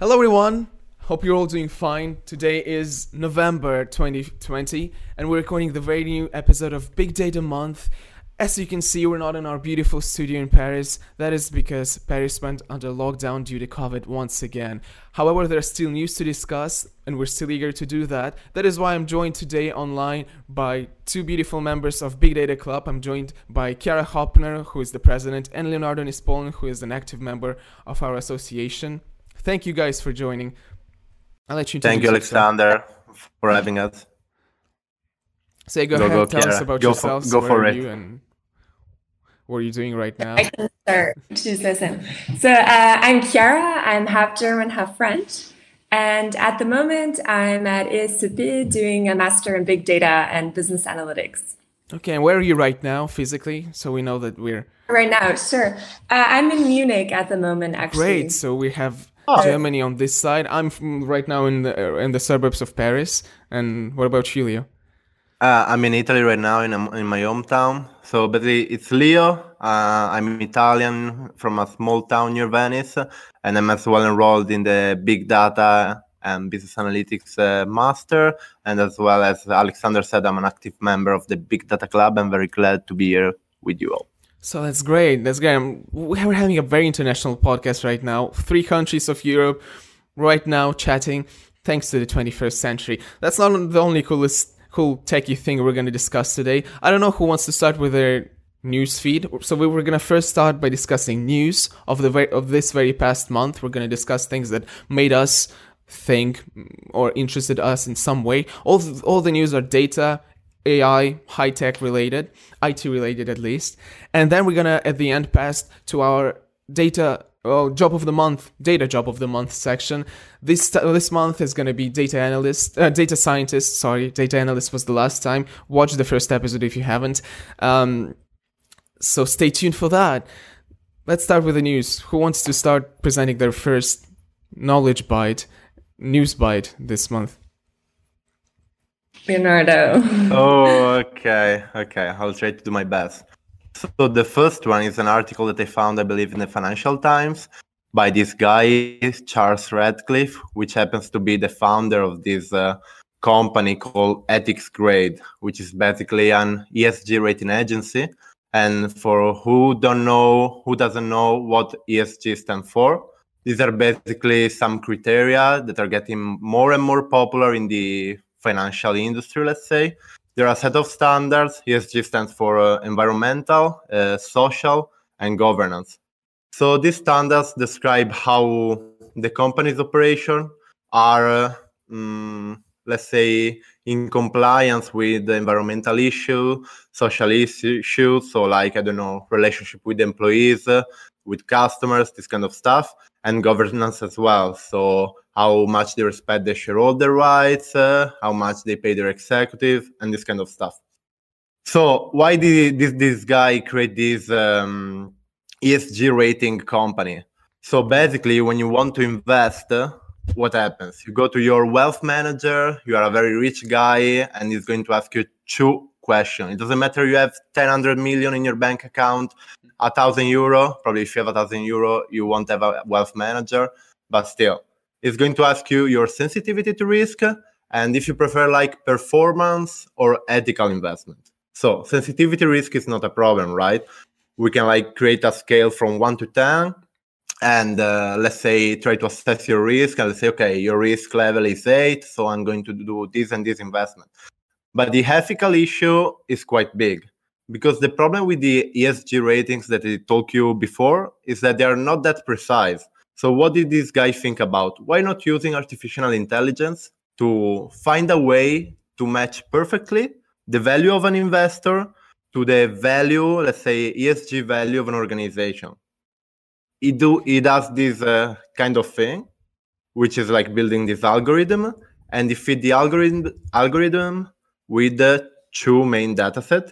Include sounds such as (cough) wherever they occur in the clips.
Hello, everyone. Hope you're all doing fine. Today is November 2020, and we're recording the very new episode of Big Data Month. As you can see, we're not in our beautiful studio in Paris. That is because Paris went under lockdown due to COVID once again. However, there's still news to discuss, and we're still eager to do that. That is why I'm joined today online by two beautiful members of Big Data Club. I'm joined by Chiara Hopner, who is the president, and Leonardo Nispoln, who is an active member of our association. Thank you guys for joining. I'll let you. Thank you, Alexander, for having us. Say, go, Go, ahead, go, tell us about Go for- yourselves. go where for are it. you and what are you doing right now? I can start. Just listen. So uh, I'm Chiara. I'm half German, half French. And at the moment, I'm at ESCP doing a master in big data and business analytics. Okay, and where are you right now physically? So we know that we're Right now, sure. Uh, I'm in Munich at the moment, actually. great. So we have Oh. Germany on this side. I'm from right now in the uh, in the suburbs of Paris. And what about you, Leo? Uh, I'm in Italy right now, in, in my hometown. So basically, it's Leo. Uh, I'm Italian from a small town near Venice, and I'm as well enrolled in the big data and business analytics uh, master. And as well as Alexander said, I'm an active member of the Big Data Club. I'm very glad to be here with you all. So that's great. That's great. Um, We're having a very international podcast right now. Three countries of Europe right now chatting thanks to the 21st century. That's not the only coolest, cool techie thing we're going to discuss today. I don't know who wants to start with their news feed. So we were going to first start by discussing news of the very, of this very past month. We're going to discuss things that made us think or interested us in some way. All, all the news are data, AI, high tech related, IT related at least. And then we're gonna at the end pass to our data well, job of the month, data job of the month section. This this month is gonna be data analyst, uh, data scientist. Sorry, data analyst was the last time. Watch the first episode if you haven't. Um, so stay tuned for that. Let's start with the news. Who wants to start presenting their first knowledge bite, news bite this month? Leonardo. oh, okay, okay. I'll try to do my best. So the first one is an article that I found, I believe, in the Financial Times by this guy Charles Radclyffe, which happens to be the founder of this uh, company called EthicsGrade, which is basically an ESG rating agency. And for who don't know, who doesn't know what ESG stands for, these are basically some criteria that are getting more and more popular in the financial industry, let's say. There are a set of standards. ESG stands for uh, environmental, uh, social, and governance. So these standards describe how the company's operation are, uh, mm, let's say, in compliance with the environmental issue, social issues, so like I don't know, relationship with employees, uh, with customers, this kind of stuff, and governance as well. So how much they respect their shareholder rights, uh, how much they pay their executive, and this kind of stuff. So why did this this guy create this um, ESG rating company? So basically, when you want to invest, uh, what happens? You go to your wealth manager. You are a very rich guy, and he's going to ask you two questions. It doesn't matter you have 10 million in your bank account, a thousand euro. Probably if you have a thousand euro, you won't have a wealth manager, but still, it's going to ask you your sensitivity to risk and if you prefer like performance or ethical investment. So sensitivity risk is not a problem, right? We can like create a scale from one to 10 and uh, let's say try to assess your risk and let's say, okay, your risk level is eight. So I'm going to do this and this investment. But the ethical issue is quite big because the problem with the ESG ratings that I told you before is that they are not that precise. So what did this guy think about? Why not using artificial intelligence to find a way to match perfectly the value of an investor to the value, let's say ESG value of an organization? He do he does this uh, kind of thing, which is like building this algorithm, and he feed the algorithm algorithm with the two main data dataset.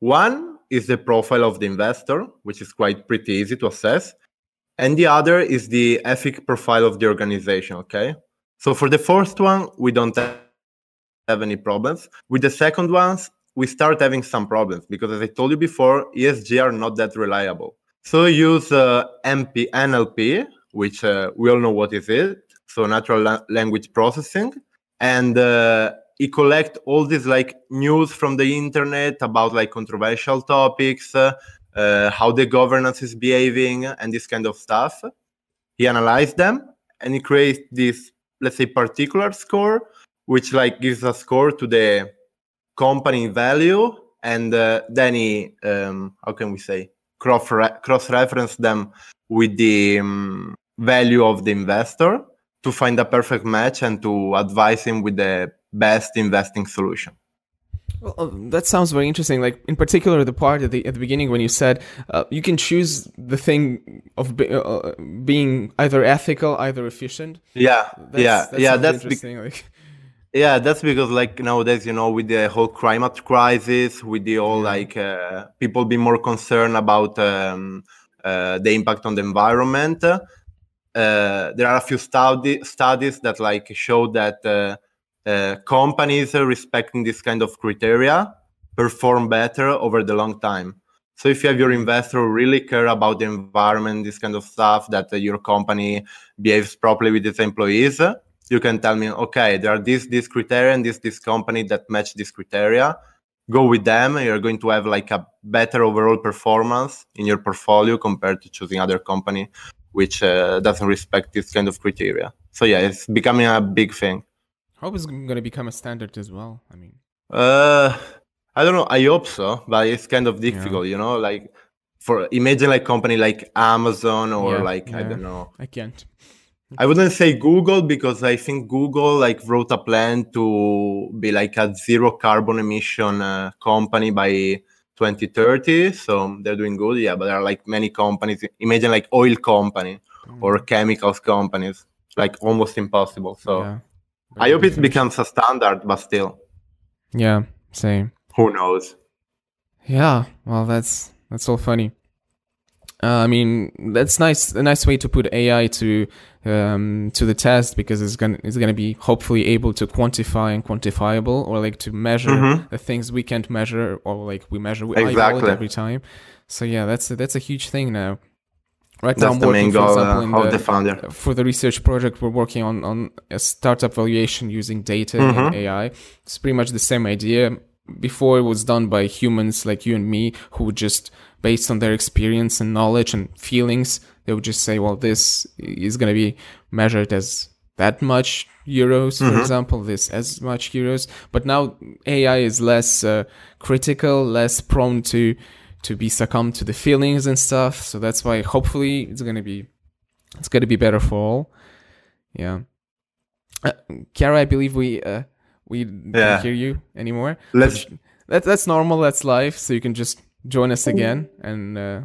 One is the profile of the investor, which is quite pretty easy to assess and the other is the ethic profile of the organization okay? So for the first one we don't have any problems. With the second ones we start having some problems because as i told you before esg are not that reliable. So use uh, mp nlp which uh, we all know what is it so natural la- language processing, and uh, he collect all this like news from the internet about like controversial topics, uh, uh, how the governance is behaving, and this kind of stuff. He analyzed them and he creates this, let's say, particular score, which like gives a score to the company value, and uh, then he, um, how can we say, cross cross reference them with the um, value of the investor to find a perfect match and to advise him with the best investing solution. Well, uh, that sounds very interesting. Like in particular, the part at the at the beginning when you said uh, you can choose the thing of be, uh, being either ethical, either efficient. Yeah, That's, yeah, that yeah. That's be- interesting. like, yeah, that's because like nowadays, you know, with the whole climate crisis, with the whole like uh, people be more concerned about um, uh, the impact on the environment. Uh, there are a few study studies that like show that uh, companies respecting this kind of criteria perform better over the long time. So if you have your investor really care about the environment, this kind of stuff, that uh, your company behaves properly with its employees, you can tell me, okay, there are these these criteria and this this company that match this criteria. Go with them. You're going to have like a better overall performance in your portfolio compared to choosing other company which uh, doesn't respect this kind of criteria. So yeah, it's becoming a big thing. Hope it's going to become a standard as well. I mean, Uh, I don't know. I hope so, but it's kind of difficult, you know. Like for imagine like company like Amazon or Yeah, like I don't know. I can't. I wouldn't say Google because I think Google like wrote a plan to be like a zero carbon emission uh, company by 2030. So they're doing good, yeah. But there are like many companies. Imagine like oil company or chemicals companies, like almost impossible. So yeah. I hope it becomes a standard, but still, Yeah, same. who knows? Yeah, well, that's that's all funny. Uh, I mean, that's nice. A nice way to put AI to um, to the test because it's gonna it's gonna be hopefully able to quantify and quantifiable, or like to measure Mhm. the things we can't measure, or like we measure we Exactly. it every time. So yeah, that's a, that's a huge thing now. Right now, That's I'm the working, main for goal example, uh, of the, the founder. for the research project we're working on on a startup valuation using data Mhm. and AI. It's pretty much the same idea. Before it was done by humans like you and me, who would just based on their experience and knowledge and feelings, they would just say, "Well, this is going to be measured as that much euros, for Mhm. example, this as much euros." But now AI is less uh, critical, less prone to to be succumbed to the feelings and stuff. So that's why hopefully it's going to be it's going to be better for all. Yeah. Uh, Chiara, I believe we uh, we Yeah. don't hear you anymore. Let's But that, that's normal. That's life. So you can just join us again. And uh,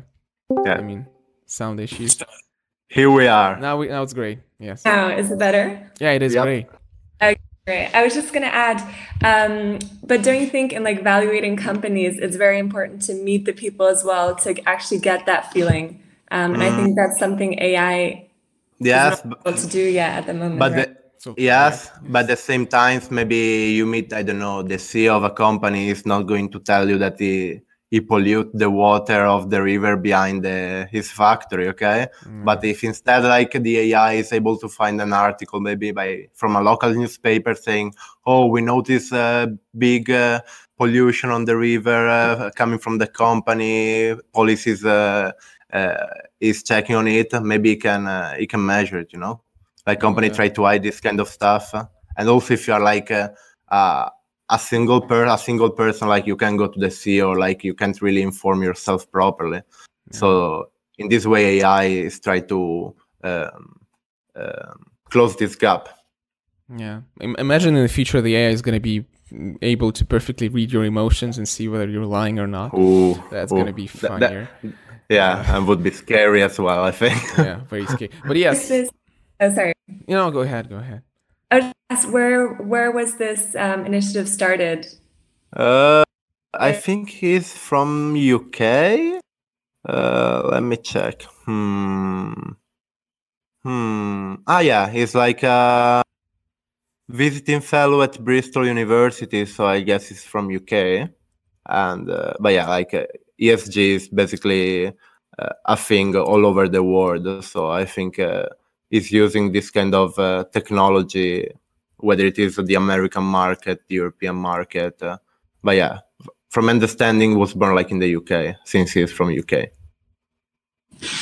Yeah. I mean, sound issues. here we are. Now we now it's great. Yes. Now, is it better? Yeah, it is Yep. great. Great. I was just going to add, um, but don't you think in like evaluating companies, it's very important to meet the people as well to actually get that feeling? Um, and I think that's something AI Yes, is not able to do yet at the moment. but right? the, So Yes, but at the same time, maybe you meet, I don't know, the CEO of a company is not going to tell you that he, he pollute the water of the river behind the, his factory, okay? Mm. But if instead, like the AI is able to find an article maybe by from a local newspaper saying, "Oh, we notice a big uh, pollution on the river uh, coming from the company. Policies uh, uh, is checking on it. Maybe he can uh, he can measure it. You know, like company Yeah. try to hide this kind of stuff. And also, if you are like uh, uh, a single per a single person, like you can go to the CEO, like you can't really inform yourself properly. So in this way, AI is trying to um, um, close this gap. Yeah. Im- Imagine in the future the AI is going to be able to perfectly read your emotions and see whether you're lying or not. Ooh, That's ooh. going to be That- that- funnier. yeah, and would be scary as well. I think. yeah, very scary. But yes, This is- oh, sorry. you know, go ahead, go ahead. Ask, where where was this um, initiative started? Uh, I think he's from UK. Uh, let me check. Hmm. Hmm. Ah, yeah, he's like a visiting fellow at Bristol University, so I guess he's from UK. And uh, but yeah, like uh, ESG is basically uh, a thing all over the world. So I think uh, is using this kind of uh, technology, whether it is the American market, the European market. Uh, but yeah, from understanding, was born like in the UK since he's from UK.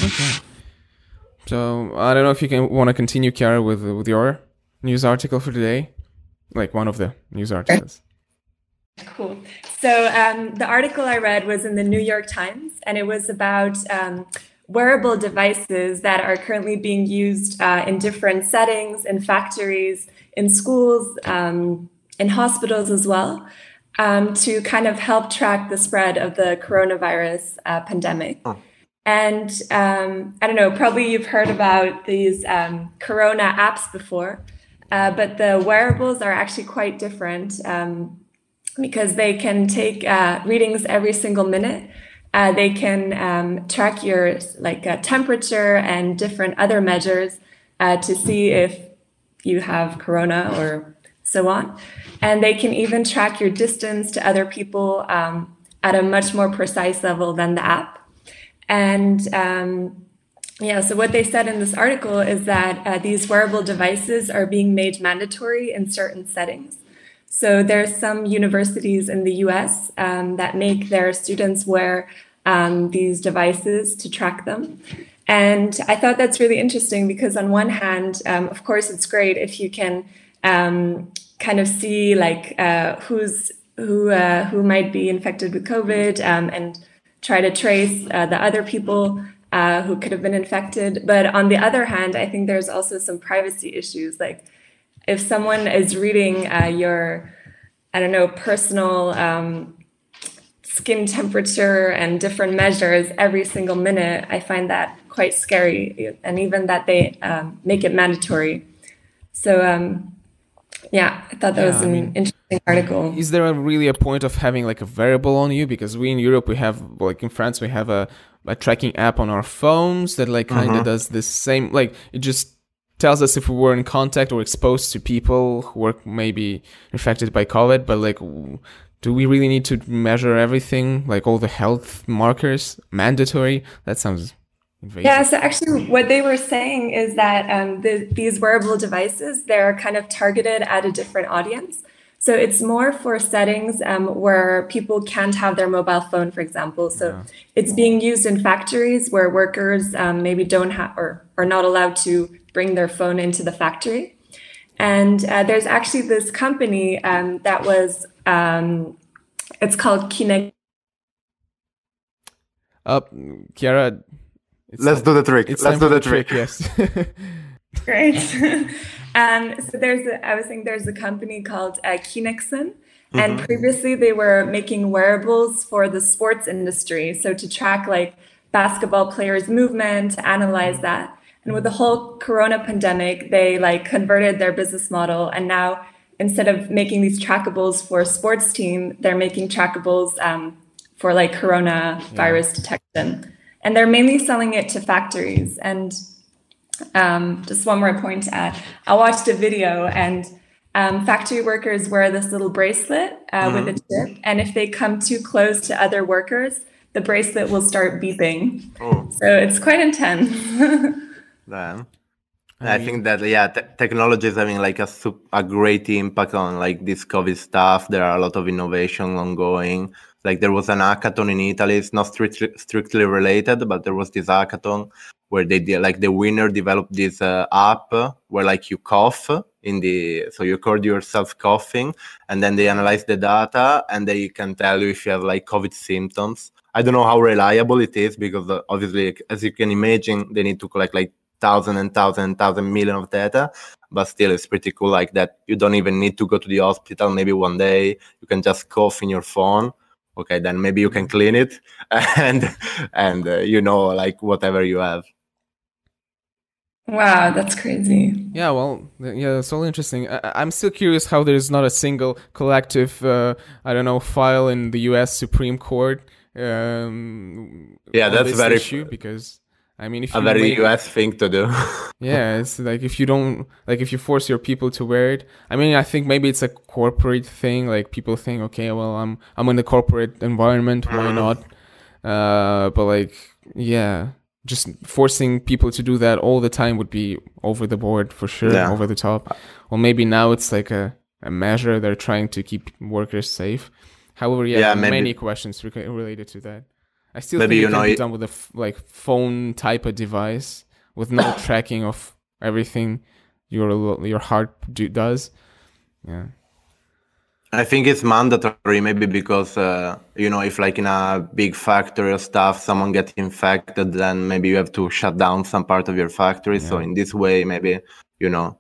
Okay. So I don't know if you can want to continue, Chiara, with with your news article for today, like one of the news articles. Cool. So um, the article I read was in the New York Times, and it was about um, wearable devices that are currently being used uh, in different settings, in factories, in schools, um, in hospitals as well, um, to kind of help track the spread of the coronavirus uh, pandemic. Oh. And um, I don't know, probably you've heard about these um, Corona apps before, uh, but the wearables are actually quite different um, because they can take uh, readings every single minute. Uh, they can um, track your like uh, temperature and different other measures uh, to see if you have corona or so on. And they can even track your distance to other people um, at a much more precise level than the app. And um, yeah, so what they said in this article is that uh, these wearable devices are being made mandatory in certain settings. So there are some universities in the US um, that make their students wear um, these devices to track them. And I thought that's really interesting because, on one hand, um, of course, it's great if you can um, kind of see like uh, who's who uh, who might be infected with COVID um, and try to trace uh, the other people uh, who could have been infected. But on the other hand, I think there's also some privacy issues. Like if someone is reading uh, your, I don't know, personal um, skin temperature and different measures every single minute, I find that quite scary. And even that they um, make it mandatory. So, um, yeah, I thought that yeah, was an I mean, interesting article. Is there a really a point of having like a variable on you? Because we in Europe we have like in France we have a, a tracking app on our phones that like kind of uh-huh. does the same. Like it just tells us if we were in contact or exposed to people who were maybe infected by COVID. But like, do we really need to measure everything, like all the health markers, mandatory? That sounds Invasive. Yeah, so actually, what they were saying is that um, the, these wearable devices they're kind of targeted at a different audience. So it's more for settings um, where people can't have their mobile phone, for example. So yeah. it's being used in factories where workers um, maybe don't have or are not allowed to bring their phone into the factory. And uh, there's actually this company um, that was um, it's called Kinect. Uh, Chiara, it's Let's do the trick. Let's do the trick. trick. Yes. (laughs) Great. (laughs) um, so there's, a, I was saying there's a company called uh, Kinexon, mm-hmm. and previously they were making wearables for the sports industry. So to track like basketball players' movement, to analyze that. And with the whole Corona pandemic, they like converted their business model, and now instead of making these trackables for a sports team, they're making trackables um, for like Corona yeah. virus detection and they're mainly selling it to factories. And um, just one more point to add I watched a video, and um, factory workers wear this little bracelet uh, mm-hmm. with a chip, and if they come too close to other workers, the bracelet will start beeping. Oh. So it's quite intense. (laughs) Then. I, I think that yeah, te- technology is having like a a great impact on like this COVID stuff. There are a lot of innovation ongoing. Like there was an hackathon in Italy. It's not strictly strictly related, but there was this hackathon where they did like the winner developed this uh, app where like you cough in the so you record yourself coughing and then they analyze the data and they can tell you if you have like covid symptoms i don't know how reliable it is because uh, obviously as you can imagine they need to collect like thousand and thousand and thousand million of data but still it's pretty cool like that you don't even need to go to the hospital. Maybe one day you can just cough in your phone. Okay then maybe you can clean it (laughs) and and uh, you know like whatever you have. Wow that's crazy. Yeah well yeah it's all interesting. I- am still curious how there's not a single collective uh, i don't know file in the us supreme court um, yeah that's very issue because I mean, if a very US thing to do. (laughs) yeah, it's like if you don't like if you force your people to wear it. I mean, I think maybe it's a corporate thing. Like people think, okay, well, I'm I'm in the corporate environment, why mm. not? Uh, but like, yeah, just forcing people to do that all the time would be over the board for sure, Yeah. over the top. Well, maybe now it's like a, a measure they're trying to keep workers safe. However, yeah, Yeah, maybe- many questions related to that. I still Maybe, think you it can know, be done with a f- like phone type of device with no (coughs) tracking of everything your your heart do- does. Yeah. I think it's mandatory, maybe because uh, you know, if like in a big factory or stuff, someone gets infected, then maybe you have to shut down some part of your factory. So in this way, maybe you know,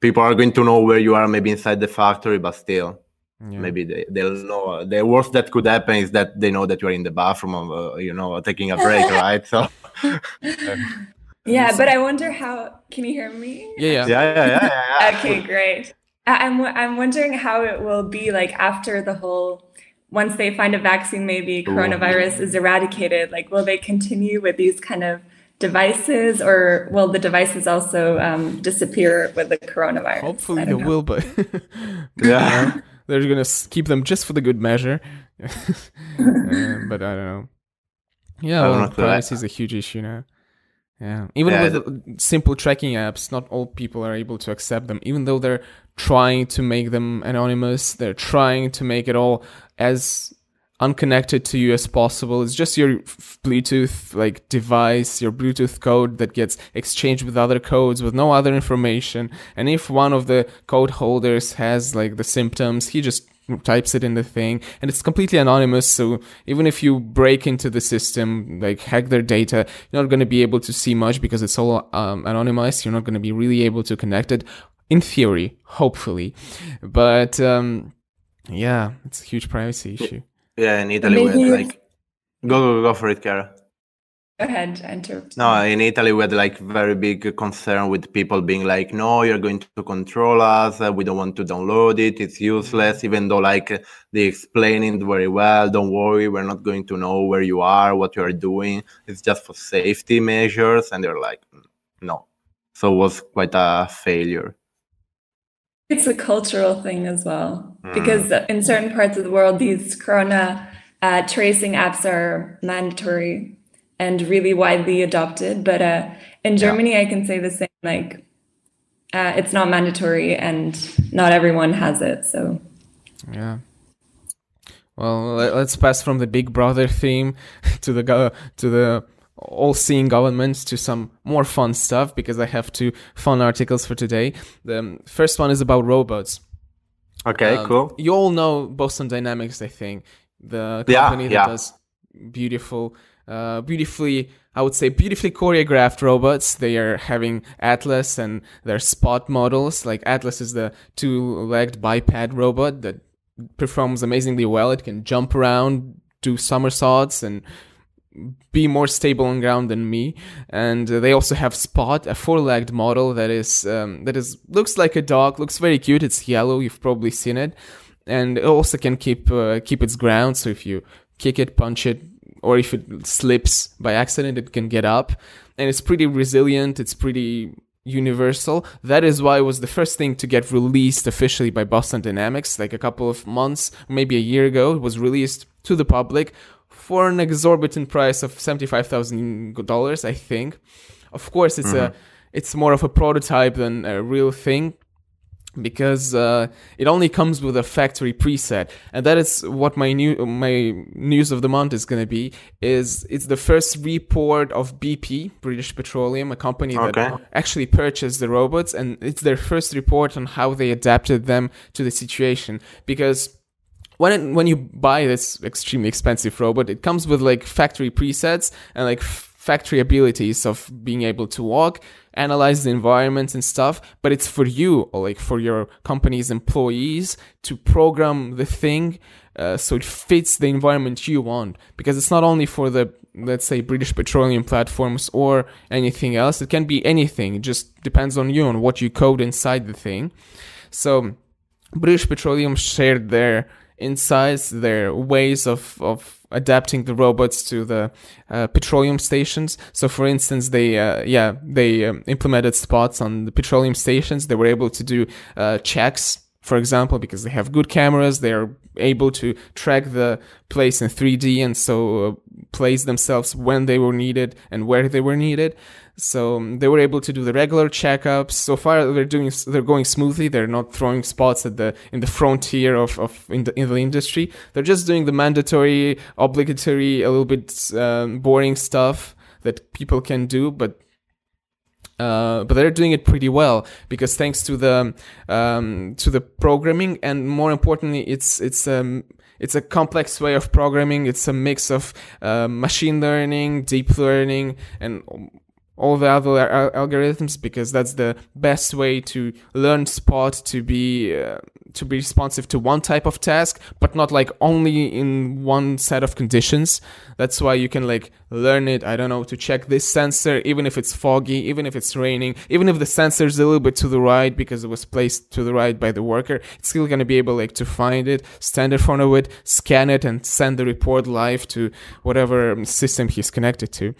people are going to know where you are, maybe inside the factory, but still, yeah. maybe they, they'll know. The worst that could happen is that they know that you're in the bathroom, uh, you know, taking a break, (laughs) right? So (laughs) Yeah, but I wonder how. Can you hear me? Yeah, yeah. yeah, yeah, yeah, yeah. yeah. Okay, great. I- I'm I'm wondering how it will be like after the whole. Once they find a vaccine, maybe coronavirus is eradicated. Like, will they continue with these kind of devices, or will the devices also um, disappear with the coronavirus? Hopefully I they know. will, but (laughs) Yeah. They're gonna keep them just for the good measure. Uh, (laughs) but I don't know. Yeah, well, know, so I- privacy is a huge issue now. Yeah, even Yeah, with simple tracking apps, not all people are able to accept them. Even though they're trying to make them anonymous, they're trying to make it all as unconnected to you as possible. It's just your Bluetooth like device, your Bluetooth code that gets exchanged with other codes with no other information. And if one of the code holders has like the symptoms, he just types it in the thing and it's completely anonymous so even if you break into the system like hack their data you're not going to be able to see much because it's all um, anonymized you're not going to be really able to connect it in theory hopefully but um yeah it's a huge privacy issue Yeah, in Italy, we had like go go go for it, Chiara. Go ahead, enter. No, in Italy we had like very big concern with people being like, "No, you're going to control us. uh, We don't want to download it. It's useless." Even though like uh, they explain it very well. Don't worry, we're not going to know where you are, what you are doing. It's just for safety measures, and they're like, "Mm, "No." So it was quite a failure. It's a cultural thing as well, Mm. because in certain parts of the world, these corona uh, tracing apps are mandatory and really widely adopted. But uh, in Germany, I can say the same. Like, uh, it's not mandatory, and not everyone has it. So yeah well let- let's pass from the big brother theme (laughs) to the to the all-seeing governments to some more fun stuff because i have two fun articles for today the first one is about robots Okay, Um, cool. You all know Boston Dynamics, I think, the Yeah, company that does beautiful, uh, beautifully, I would say, beautifully choreographed robots. They are having Atlas and their Spot models. Like Atlas is the two-legged biped robot that performs amazingly well. It can jump around, do somersaults, and be more stable on ground than me. And uh, they also have Spot, a four-legged model that is um, that is looks like a dog, looks very cute. It's yellow. You've probably seen it, and it also can keep uh, keep its ground. So if you kick it, punch it, or if it slips by accident, it can get up, and it's pretty resilient. It's pretty universal. That is why it was the first thing to get released officially by Boston Dynamics, like a couple of months, maybe a year ago. It was released to the public for an exorbitant price of seventy-five thousand dollars, I think. Of course, it's a it's more of a prototype than a real thing because uh, it only comes with a factory preset, and that is what my new my news of the month is going to be. Is it's the first report of BP, British Petroleum, a company that Okay. actually purchased the robots, and it's their first report on how they adapted them to the situation because when it, when you buy this extremely expensive robot, it comes with like factory presets and like factory abilities of being able to walk, analyze the environment and stuff. But it's for you or like for your company's employees to program the thing uh, so it fits the environment you want. Because it's not only for the let's say British Petroleum platforms or anything else. It can be anything. It just depends on you on what you code inside the thing. So British Petroleum shared their insights, their ways of, of adapting the robots to the uh, petroleum stations. So, for instance, they uh, yeah they um, implemented spots on the petroleum stations. They were able to do uh, checks, for example, because they have good cameras. They are able to track the place in 3D, and so uh, place themselves when they were needed and where they were needed. So um, they were able to do the regular checkups. So far, they're doing they're going smoothly. They're not throwing spots at the in the frontier of, of in the in the industry. They're just doing the mandatory, obligatory, a little bit um, boring stuff that people can do, but uh, but they're doing it pretty well because thanks to the um, to the programming and more importantly, it's it's um it's a complex way of programming. It's a mix of uh, machine learning, deep learning, and all the other al- algorithms because that's the best way to learn spot to be uh, to be responsive to one type of task but not like only in one set of conditions. That's why you can like learn it i don't know to check this sensor even if it's foggy even if it's raining even if the sensor is a little bit to the right because it was placed to the right by the worker it's still to be able like to find it stand in front of it scan it and send the report live to whatever system he's connected to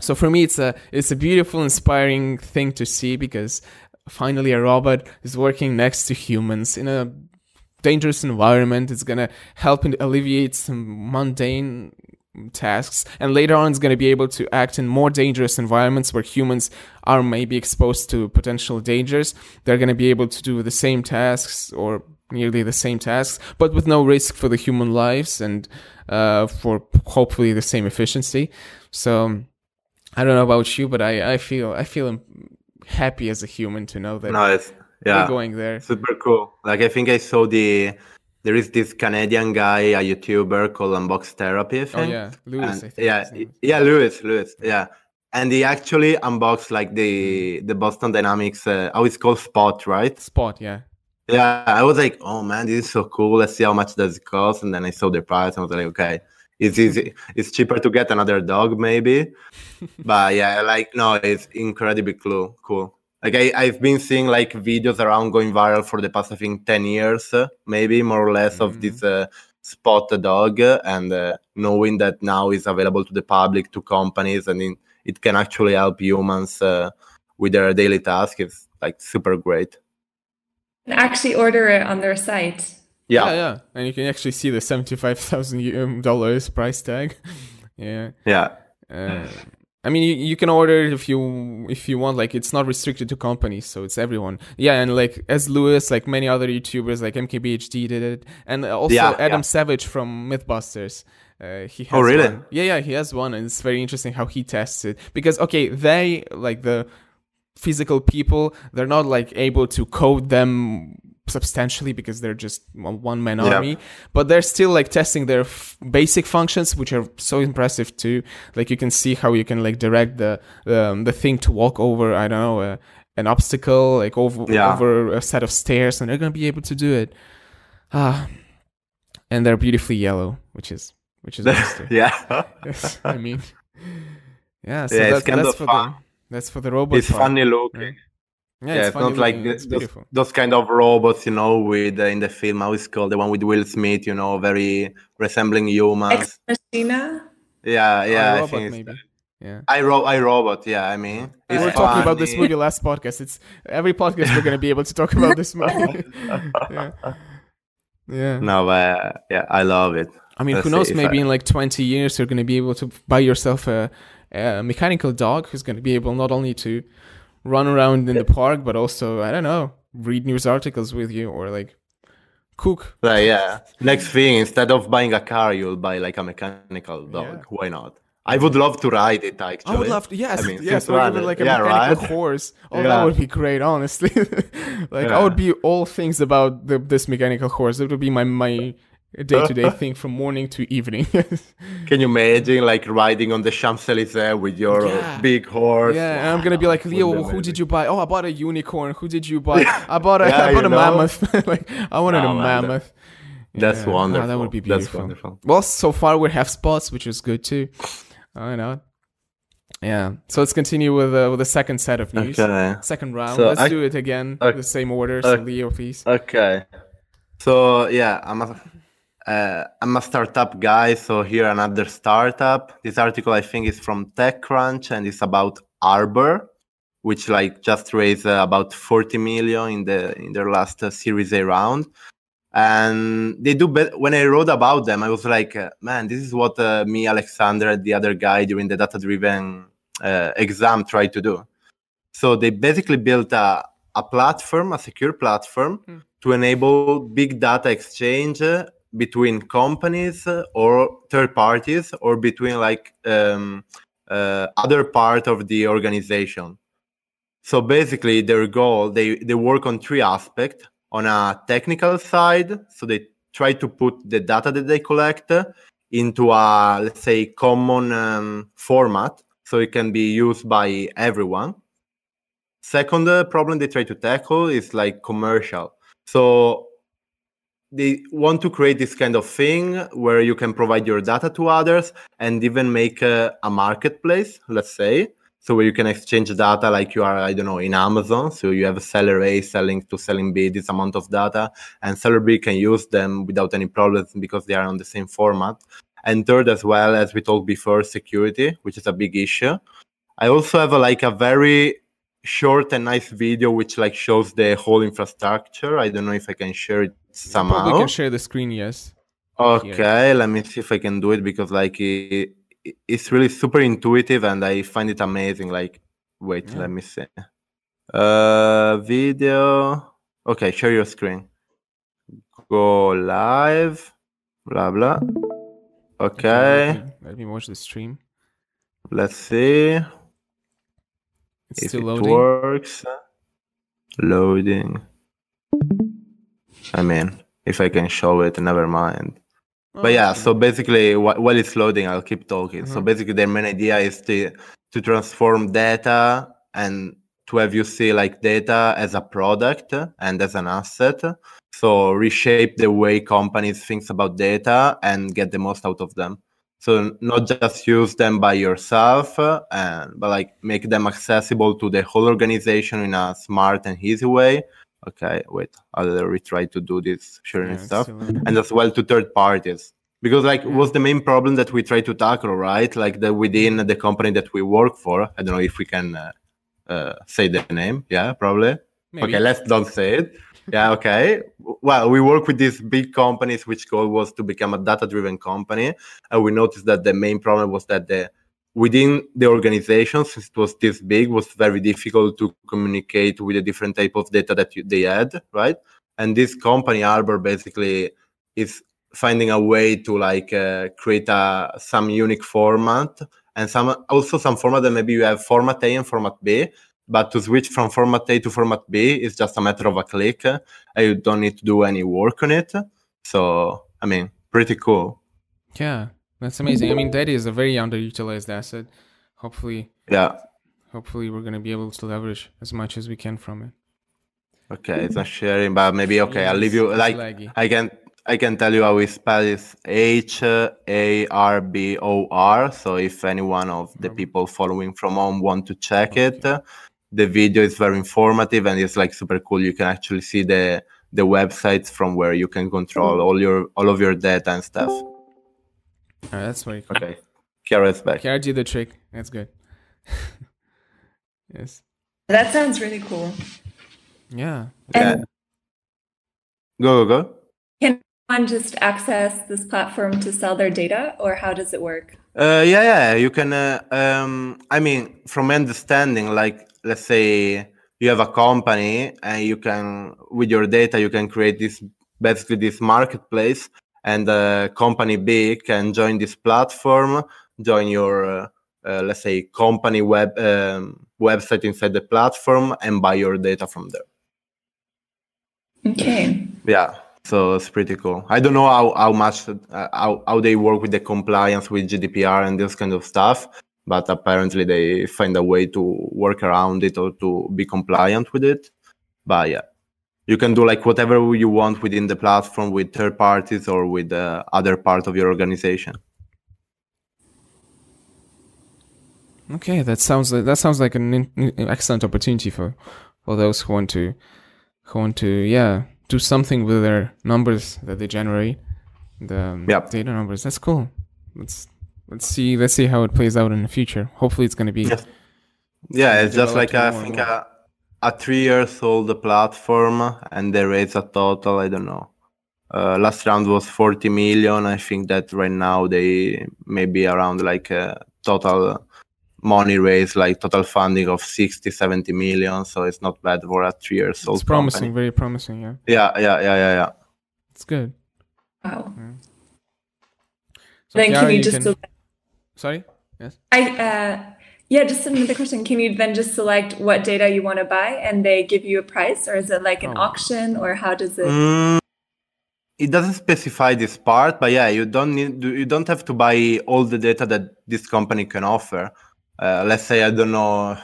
so for me, it's a it's a beautiful, inspiring thing to see because finally a robot is working next to humans in a dangerous environment. It's gonna help and alleviate some mundane tasks. And later on it's going to be able to act in more dangerous environments where humans are maybe exposed to potential dangers. They're going to be able to do the same tasks or nearly the same tasks but with no risk for the human lives and uh, for hopefully the same efficiency. So I don't know about you, but I, I feel I feel happy as a human to know that no, it's, yeah, we're going there. Super cool. Like I think I saw the there is this Canadian guy, a YouTuber called Unbox Therapy. I oh yeah, Lewis. And, yeah, yeah, Lewis, Lewis. Yeah, and he actually unboxed like the the Boston Dynamics. Uh, how it's called Spot, right? Spot, yeah. Yeah, I was like, oh man, this is so cool. Let's see how much does it cost. And then I saw the price, and I was like, okay, it's easy. It's cheaper to get another dog, maybe. (laughs) but yeah, like no, it's incredibly cool. Cool. Like I, I've been seeing like videos around going viral for the past I think ten years, uh, maybe more or less, mm-hmm. of this uh, spot dog, and uh, knowing that now is available to the public, to companies, and in, it can actually help humans uh, with their daily tasks. It's like super great. Actually, order it on their site. Yeah. yeah, yeah, and you can actually see the seventy-five thousand um, dollars price tag. (laughs) yeah, yeah. Uh, I mean, you, you can order it if you if you want. Like, it's not restricted to companies, so it's everyone. Yeah, and like as Lewis, like many other YouTubers, like MKBHD did it, and also yeah, Adam yeah. Savage from MythBusters. Uh, he oh, has oh really? One. Yeah, yeah, he has one, and it's very interesting how he tests it because okay, they like the physical people, they're not like able to code them substantially because they're just one man yeah. army but they're still like testing their f- basic functions which are so impressive too like you can see how you can like direct the um, the thing to walk over i don't know uh, an obstacle like over yeah. over a set of stairs and they're going to be able to do it ah and they're beautifully yellow which is which is (laughs) nice yeah (laughs) i mean yeah so yeah, that's, that's for fun. the that's for the robot it's part, funny looking right? Yeah, yeah it's, it's not like it's those, those, kind of robots, you know, with uh, in the film how it's called the one with Will Smith, you know, very resembling humans. Ex Machina. Yeah, yeah, I, robot, think maybe. Yeah. I ro- I robot. Yeah, I mean, we were talking about this movie last podcast. It's every podcast we're gonna be able to talk about this (laughs) movie. yeah. Yeah. No, uh, yeah, I love it. I mean, Let's who knows? Maybe I... in like 20 years, you're going to be able to buy yourself a, a mechanical dog who's going to be able not only to run around in the park, but also I don't know, read news articles with you or like cook. Uh, yeah. Next thing, instead of buying a car, you'll buy like a mechanical dog. Yeah. Why not? I would love to ride it actually. I would love to. Yes, I mean, yes, or even like a yeah, mechanical right? horse. (laughs) Oh, yeah. that would be great. Honestly, (laughs) like yeah. I would be all things about the, this mechanical horse. It would be my my a day-to-day (laughs) thing from morning to evening. (laughs) Can you imagine like riding on the Champs-Elysees with your yeah. big horse? Yeah, and I'm gonna be like, Leo, who did you buy? Oh, I bought a unicorn. Who did you buy? (laughs) I bought a, yeah, I bought a know? mammoth. like I wanted oh, a mammoth. That's wonderful. Oh, that would be beautiful. That's wonderful. Well, so far we have spots, which is good too. I know. Yeah. So let's continue with uh, with the second set of news. Okay. Second round. So let's I, do it again. Okay. The same order. So Leo, please. Okay. So yeah, I'm a uh, I'm a startup guy, so here another startup. This article I think is from TechCrunch and it's about Harbr, which like just raised uh, about 40 million in the in their last uh, Series A round. and they do be- when i wrote about them i was like uh, man this is what uh, me alexander and the other guy during the data driven uh, exam tried to do so they basically built a, a platform a secure platform Mm. to enable big data exchange between companies uh, or third parties or between like um, uh, other part of the organization. So basically their goal they, they work on three aspects. On a technical side so they try to put the data that they collect into a let's say common um, format so it can be used by everyone. Second uh, problem they try to tackle is like commercial. So they want to create this kind of thing where you can provide your data to others and even make a, a marketplace let's say. So where you can exchange data like you are i don't know in amazon. So you have a seller a selling to selling b this amount of data and seller b can use them without any problems because they are on the same format. And third as well as we talked before security which is a big issue. I also have a, like a very short and nice video which like shows the whole infrastructure i don't know if i can share it somehow Probably can share the screen. Yes. Okay, let me see if I can do it because like it, it- it's really super intuitive and I find it amazing. Like, wait, Yeah. let me see. Uh, video. Okay, share your screen. Go live. Blah blah. Okay, Let me, let me watch the stream. let's see It's if still it loading. works. Loading. I mean, if I can show it, never mind. but yeah Oh, so basically wh- while it's loading i'll keep talking so Mhm. basically their main idea is to to transform data and to have you see like data as a product and as an asset so reshape the way companies thinks about data and get the most out of them so not just use them by yourself uh, and but like make them accessible to the whole organization in a smart and easy way. Okay wait i'll retry to do this sharing yeah, stuff. loading. and as well to third parties. Because like Yeah. was the main problem that we try to tackle right? Like the within the company that we work for i don't know if we can uh, uh, say the name yeah probably Maybe. okay let's don't say it. Yeah okay. Well we work with these big companies which goal was to become a data driven company and we noticed that the main problem was that the within the organization since it was this big was very difficult to communicate with the different type of data that you, they had right? And this company Harbr basically is finding a way to like uh, create a some unique format and some also some format that maybe you have format a and format b but to switch from format a to format b is just a matter of a click and you don't need to do any work on it so i mean pretty cool Yeah, that's amazing. I mean, that is a very underutilized asset. Hopefully, yeah hopefully, we're gonna be able to leverage as much as we can from it. okay it's not sharing but maybe okay i'll leave you like laggy. i can i can tell you how we spell this h a r b o r so if any one of the people following from home want to check it the video is very informative and it's like super cool you can actually see the the websites from where you can control mm. all your all of your data and stuff All right, that's very cool. okay Chiara is back Chiara did the trick. That's good. (laughs) yes. That sounds really cool. Yeah. yeah. And go go go can one just access this platform to sell their data, or how does it work? Uh, yeah, yeah, you can. Uh, um, I mean, from understanding, like let's say you have a company and you can, with your data, you can create this basically this marketplace, and uh, company B can join this platform, join your, uh, uh, let's say, company web um, website inside the platform, and buy your data from there. Okay. Yeah, so it's pretty cool. I don't know how how much uh, how how they work with the compliance with GDPR and this kind of stuff, but apparently they find a way to work around it or to be compliant with it. But yeah, you can do like whatever you want within the platform with third parties or with uh, other part of your organization. Okay, that sounds like that sounds like an in- excellent opportunity for for those who want to who want to yeah do something with their numbers that they generate, the Yep. data numbers. That's cool. Let's let's see let's see how it plays out in the future. Hopefully, it's going to be Yes. Yeah, it's just like I developed more and think a, a three years old platform, and they raise a total I don't know uh, last round was 40 million. I think that right now they maybe around like a total money raised, like total funding of 60, 70 million. So it's not bad for a three years old. It's promising, company. very promising. Yeah, Yeah, yeah, yeah, yeah, yeah. it's good. Wow. So then Chiara, can you just can- select, Sorry. Yes. I uh, yeah, just another question. Can you then just select what data you want to buy and they give you a price, or is it like an Oh. auction, or how does it? Mm, it doesn't specify this part, but yeah, you don't need you don't have to buy all the data that this company can offer. Uh, let's say I don't know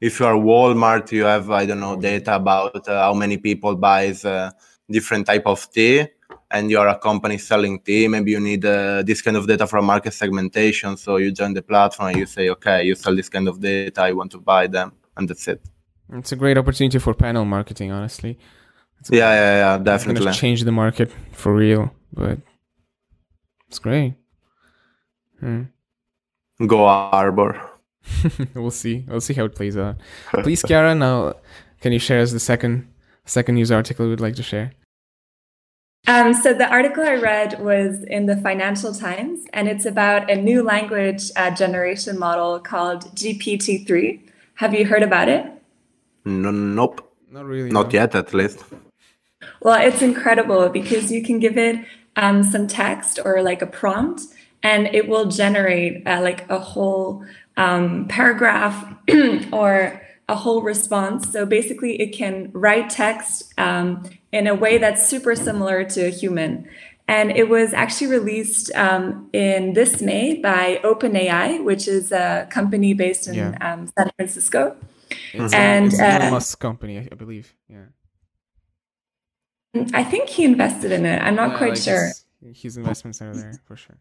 if you are Walmart, you have I don't know data about uh, how many people buys uh, different type of tea, and you are a company selling tea. Maybe you need uh, this kind of data for market segmentation. So you join the platform and you say, okay, you sell this kind of data, I want to buy them, and that's it. It's a great opportunity for panel marketing, honestly. Yeah, yeah, yeah, definitely. It's gonna change the market for real, but it's great. Hmm. Go Harbr. (laughs) we'll see. We'll see how it plays out. Please, Chiara, now can you share us the second second news article we'd like to share? Um, so the article I read was in the Financial Times, and it's about a new language uh, generation model called GPT-3. Have you heard about it? No, nope. Not really. Not no. yet, at least. Well, it's incredible because you can give it um, some text or like a prompt, and it will generate uh, like a whole um, paragraph (clears throat) or a whole response. So basically, it can write text um, in a way that's super similar to a human. And it was actually released um, in this May by OpenAI, which is a company based in Yeah. um, San Francisco. It's, And, it's Elon uh, Musk's company, I, I believe. Yeah. I think he invested in it. I'm not Yeah, quite like sure. His, his investments are there for sure.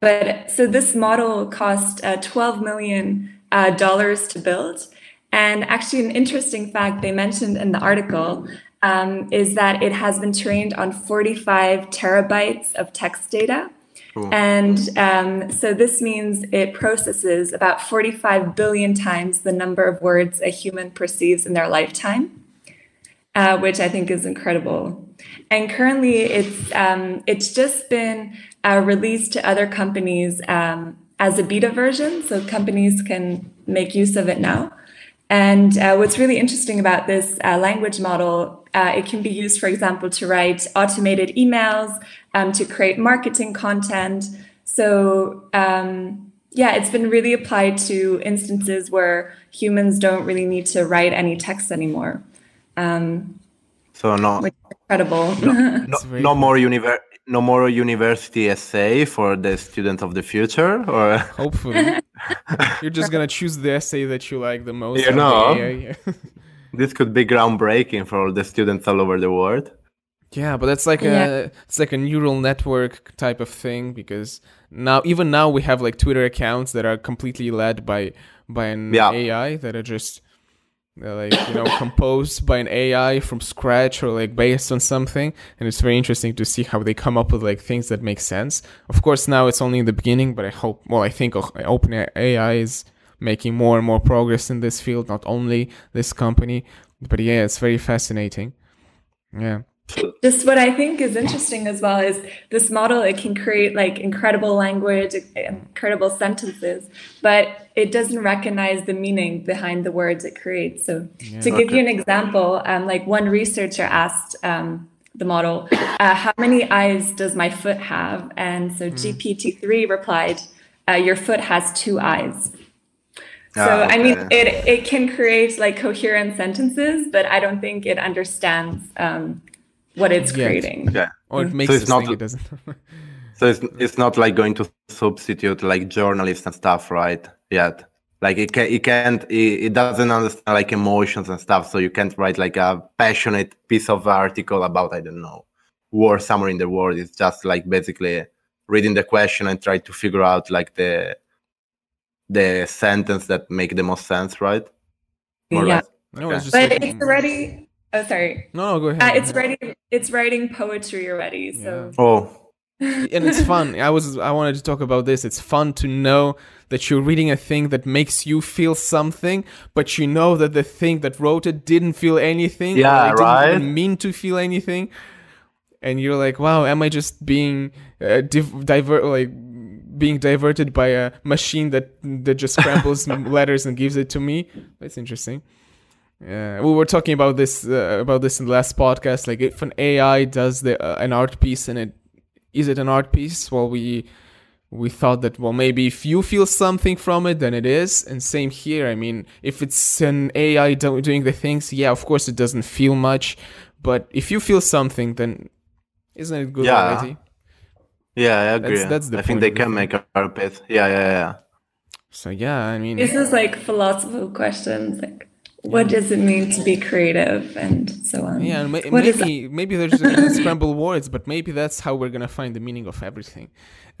But so this model cost uh, 12 million uh, dollars to build. And actually, an interesting fact they mentioned in the article um, is that it has been trained on 45 terabytes of text data. Cool. And um, so this means it processes about 45 billion times the number of words a human perceives in their lifetime, uh, which I think is incredible. And currently, it's um, it's just been uh, released to other companies um, as a beta version, so companies can make use of it now. And uh, what's really interesting about this uh, language model, uh, it can be used, for example, to write automated emails, um, to create marketing content. So, um, yeah, it's been really applied to instances where humans don't really need to write any text anymore. Um, So not which incredible. no, It's very no more univer- no more university essay for the students of the future, or (laughs) Hopefully. (laughs) You're just gonna choose the essay that you like the most. You on the know. (laughs) This could be groundbreaking for all the students all over the world. Yeah, but that's like Yeah. a it's like a neural network type of thing because now even now we have like Twitter accounts that are completely led by by an Yeah. AI that are just Uh, like you know (coughs) composed by an AI from scratch or like based on something and it's very interesting to see how they come up with like things that make sense. Of course now it's only in the beginning, but I hope well I think o- OpenAI is making more and more progress in this field, not only this company, but yeah, it's very fascinating. Yeah. Just what I think is interesting as well is this model, it can create like incredible language, incredible sentences, but it doesn't recognize the meaning behind the words it creates. So, to give you an example, um, like one researcher asked um, the model, uh, How many eyes does my foot have? And so GPT-3 replied, uh, Your foot has two eyes. So Ah, I mean, it it can create like coherent sentences, but I don't think it understands um, what it's Yet. creating. Yeah. Or it makes So it's not- it doesn't. So it's it's not like going to substitute like journalists and stuff, right? Yet, like it can it can't it, it doesn't understand like emotions and stuff. So you can't write like a passionate piece of article about I don't know war somewhere in the world. It's just like basically reading the question and try to figure out like the the sentence that make the most sense, right? More or Yeah. less. no, it's just But like- it's already. Oh, sorry. No, no, go ahead. Uh, it's writing. It's writing poetry already. So Oh, (laughs) and it's fun. I was I wanted to talk about this. It's fun to know that you're reading a thing that makes you feel something, but you know that the thing that wrote it didn't feel anything. Yeah, it didn't even mean to feel anything. and you're like, wow, am I just being uh, div- divert like being diverted by a machine that that just (laughs) scrambles letters and gives it to me? That's interesting. Yeah, we were talking about this uh, about this in the last podcast. Like, if an AI does the uh, an art piece and it is it an art piece? Well, we we thought that well maybe if you feel something from it then it is and same here i mean if it's an ai do- doing the things yeah of course it doesn't feel much but if you feel something then isn't it good Yeah. already Yeah, I agree. That's- that's the I think they can make art piece. Yeah, yeah, yeah. so yeah i mean This is like philosophical questions, like what does it mean to be creative and so on. yeah and ma- What is maybe maybe there's gonna scramble words but maybe that's how we're gonna find the meaning of everything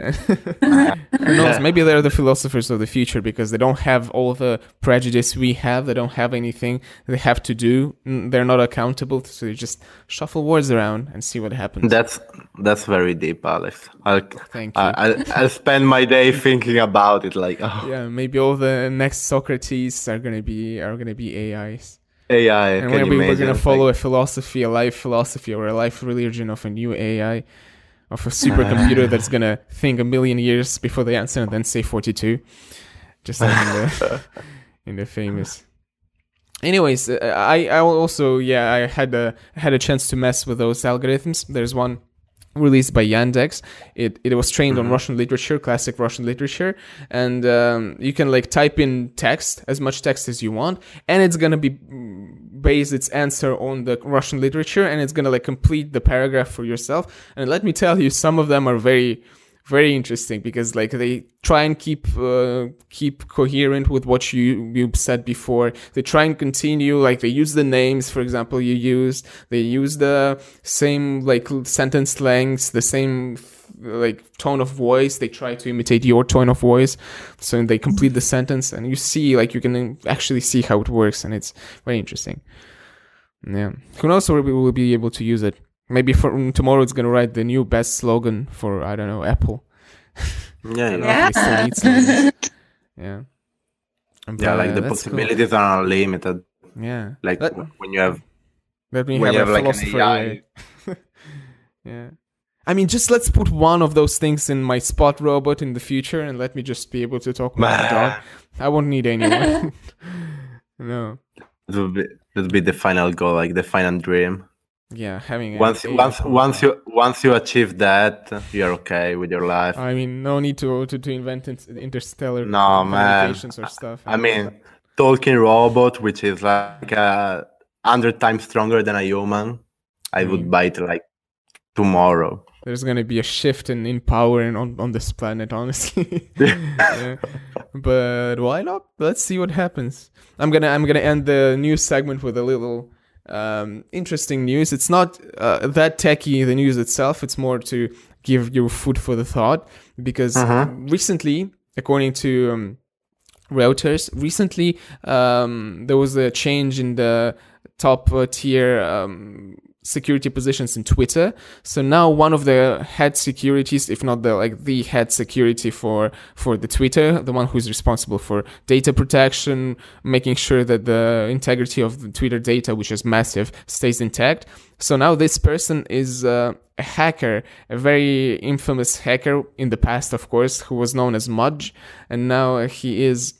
(laughs) Who knows? Maybe they're the philosophers of the future because they don't have all the prejudice we have. They don't have anything they have to do. They're not accountable, so they just shuffle words around and see what happens. That's that's very deep, Alex. I'll, Thank you. I, I'll, I'll spend my day (laughs) thinking about it. Like, oh, yeah, maybe all the next Socrates are gonna be are gonna be AIs, AI. and maybe we're gonna follow like- a philosophy, a life philosophy, or a life religion of a new AI, of a supercomputer (laughs) that's gonna think a million years before the answer and then say forty-two, just like in the (laughs) in the famous. Anyways, uh, I I also yeah I had a I had a chance to mess with those algorithms. There's one released by Yandex. It it was trained on Russian literature, classic Russian literature, and um, you can like type in text as much text as you want, and it's gonna be mm, base its answer on the Russian literature, and it's gonna like complete the paragraph for yourself. And let me tell you, some of them are very very interesting because like they try and keep uh, keep coherent with what you you said before. They try and continue like they use the names for example you used. They use the same like sentence lengths the same like tone of voice. They try to imitate your tone of voice. So they complete the sentence and you see like you can actually see how it works and it's very interesting. Yeah. Who knows where we will be able to use it maybe for mm, tomorrow it's gonna write the new best slogan for i don't know apple (laughs) Yeah, I you don't know. know if they still need slogans. yeah yeah, like the that's cool. possibilities are unlimited. yeah Like Let- when you have Let me when have, you a have like an philosopher. AI. (laughs) AI. yeah. I mean, just let's put one of those things in my spot robot in the future, and let me just be able to talk with my dog. I won't need anyone. (laughs) no. It would be it would be the final goal, like the final dream. Yeah, having Once AI once phone. once you once you achieve that, you're okay with your life. I mean, no need to to, to invent interstellar No, man. communications or stuff. I mean, talking robot, which is like a hundred times stronger than a human, I Mm. would buy it like tomorrow. there's gonna be a shift in, in power and on, on this planet honestly (laughs) (laughs) Yeah. but why not let's see what happens i'm gonna i'm gonna end the news segment with a little um, interesting news it's not uh, that techy the news itself it's more to give you food for the thought because recently according to um, Reuters. Recently, um, there was a change in the top uh, tier um, security positions in Twitter. So now one of the head securities, if not the like the head security for for the Twitter, the one who's responsible for data protection, making sure that the integrity of the Twitter data, which is massive, stays intact. So now this person is uh, a hacker, a very infamous hacker in the past, of course, who was known as Mudge, and now he is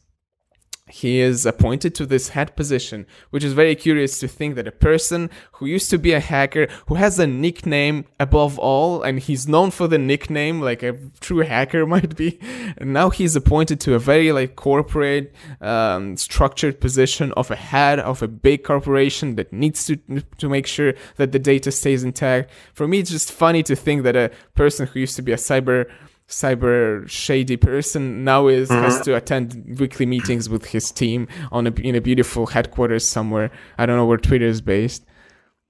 he is appointed to this head position, which is very curious to think that a person who used to be a hacker, who has a nickname above all, and he's known for the nickname like a true hacker (laughs) might be, and now he's appointed to a very like corporate, um, structured position of a head of a big corporation that needs to to make sure that the data stays intact. For me, it's just funny to think that a person who used to be a cyber cyber shady person now is has to attend weekly meetings with his team on a in a beautiful headquarters somewhere. I don't know where Twitter is based.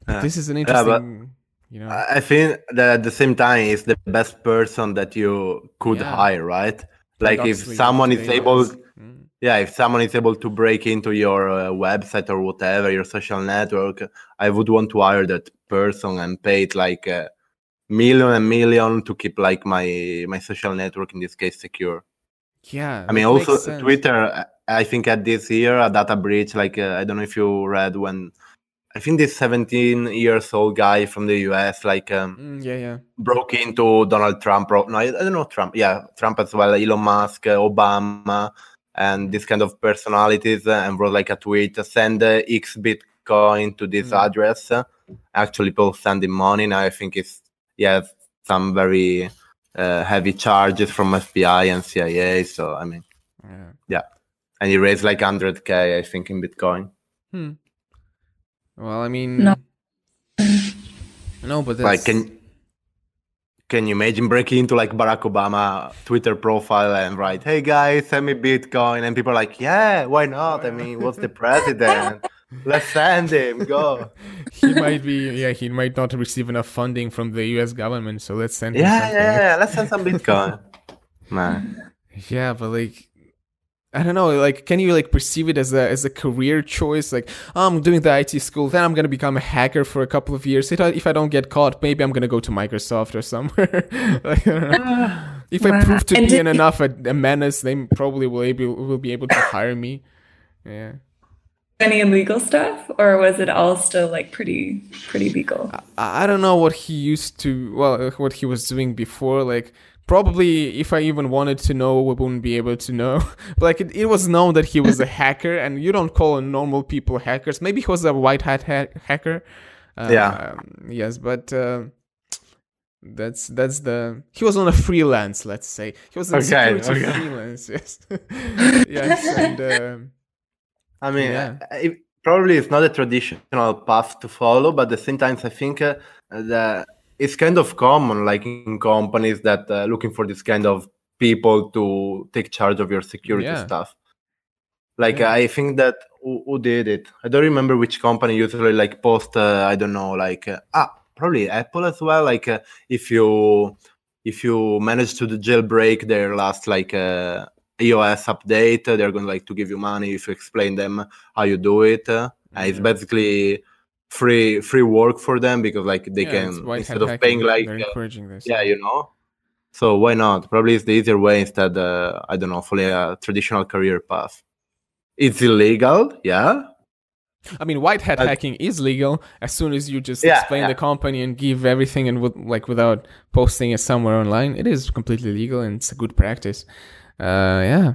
But this is an interesting, you know. I think that at the same time, it's the best person that you could Yeah. hire, right? Like if someone is able. Mm. yeah, if someone is able to break into your uh, website or whatever, your social network, I would want to hire that person and pay it like a million and million to keep like my my social network in this case secure. yeah. I mean, also sense. Twitter. I think at this year a data breach. Like uh, I don't know if you read when I think this 17 years old guy from the US, like, um, Mm, yeah, yeah. broke into Donald Trump. No, I don't know Trump. Yeah, Trump as well, Elon Musk, uh, Obama, and this kind of personalities, uh, and wrote like a tweet: "Send uh, X Bitcoin to this Mm. address." Actually, people sending money now. I think it's yeah some very uh, heavy charges from FBI and CIA. So I mean, Yeah. and he raised like 100k, I think, in Bitcoin. Hmm. Well, I mean, No. no, but that's, Like, can can you imagine breaking into like Barack Obama Twitter profile and write, "Hey guys, send me Bitcoin," and people are like, "Yeah, why not? I mean, what's the president? Let's send him. Go." (laughs) he might be, yeah, he might not receive enough funding from the U.S. government, so let's send him Yeah, something. yeah, yeah. Let's send some Bitcoin. (laughs) Man, Yeah, but like I don't know, like can you like perceive it as a as a career choice? Like oh, I'm doing the IT school, then I'm gonna become a hacker for a couple of years. If I, if I don't get caught, maybe I'm gonna go to Microsoft or somewhere. (laughs) like, I don't know. (sighs) If I prove to And be did an enough a, a menace, they probably will able will be able to hire me. Yeah. Any illegal stuff, or was it all still like pretty pretty legal? I I don't know what he used to, well, uh, what he was doing before. Like, probably if I even wanted to know, we wouldn't be able to know. but (laughs) like, it, it was known that he was a (laughs) hacker, and you don't call normal people hackers. Maybe he was a white hat ha- hacker. Uh, Yeah. um, yes, but. Uh, that's that's the he was on a freelance let's say he was on a Okay, security okay. freelance (laughs) yes yes and um I mean, Yeah. uh, it, probably it's not a traditional path to follow, but at the same time, I think uh, that it's kind of common, like in companies that uh, looking for this kind of people to take charge of your security Yeah. stuff. Like Yeah. I think that who, who did it? I don't remember which company usually like post. Uh, I don't know, like uh, ah, probably Apple as well. Like uh, if you if you manage to jailbreak their last like uh, iOS update, uh, they're going to like to give you money if you explain them how you do it. Uh, it's basically free free work for them because like they yeah, can instead of paying like they're uh, encouraging this yeah, you know. So why not? Probably it's the easier way instead. Uh, I don't know, follow a traditional career path. It's illegal, yeah. I mean, white hat Uh, hacking is legal as soon as you just Yeah, explain yeah. the company and give everything and with, like without posting it somewhere online. It is completely legal and it's a good practice. Uh, yeah.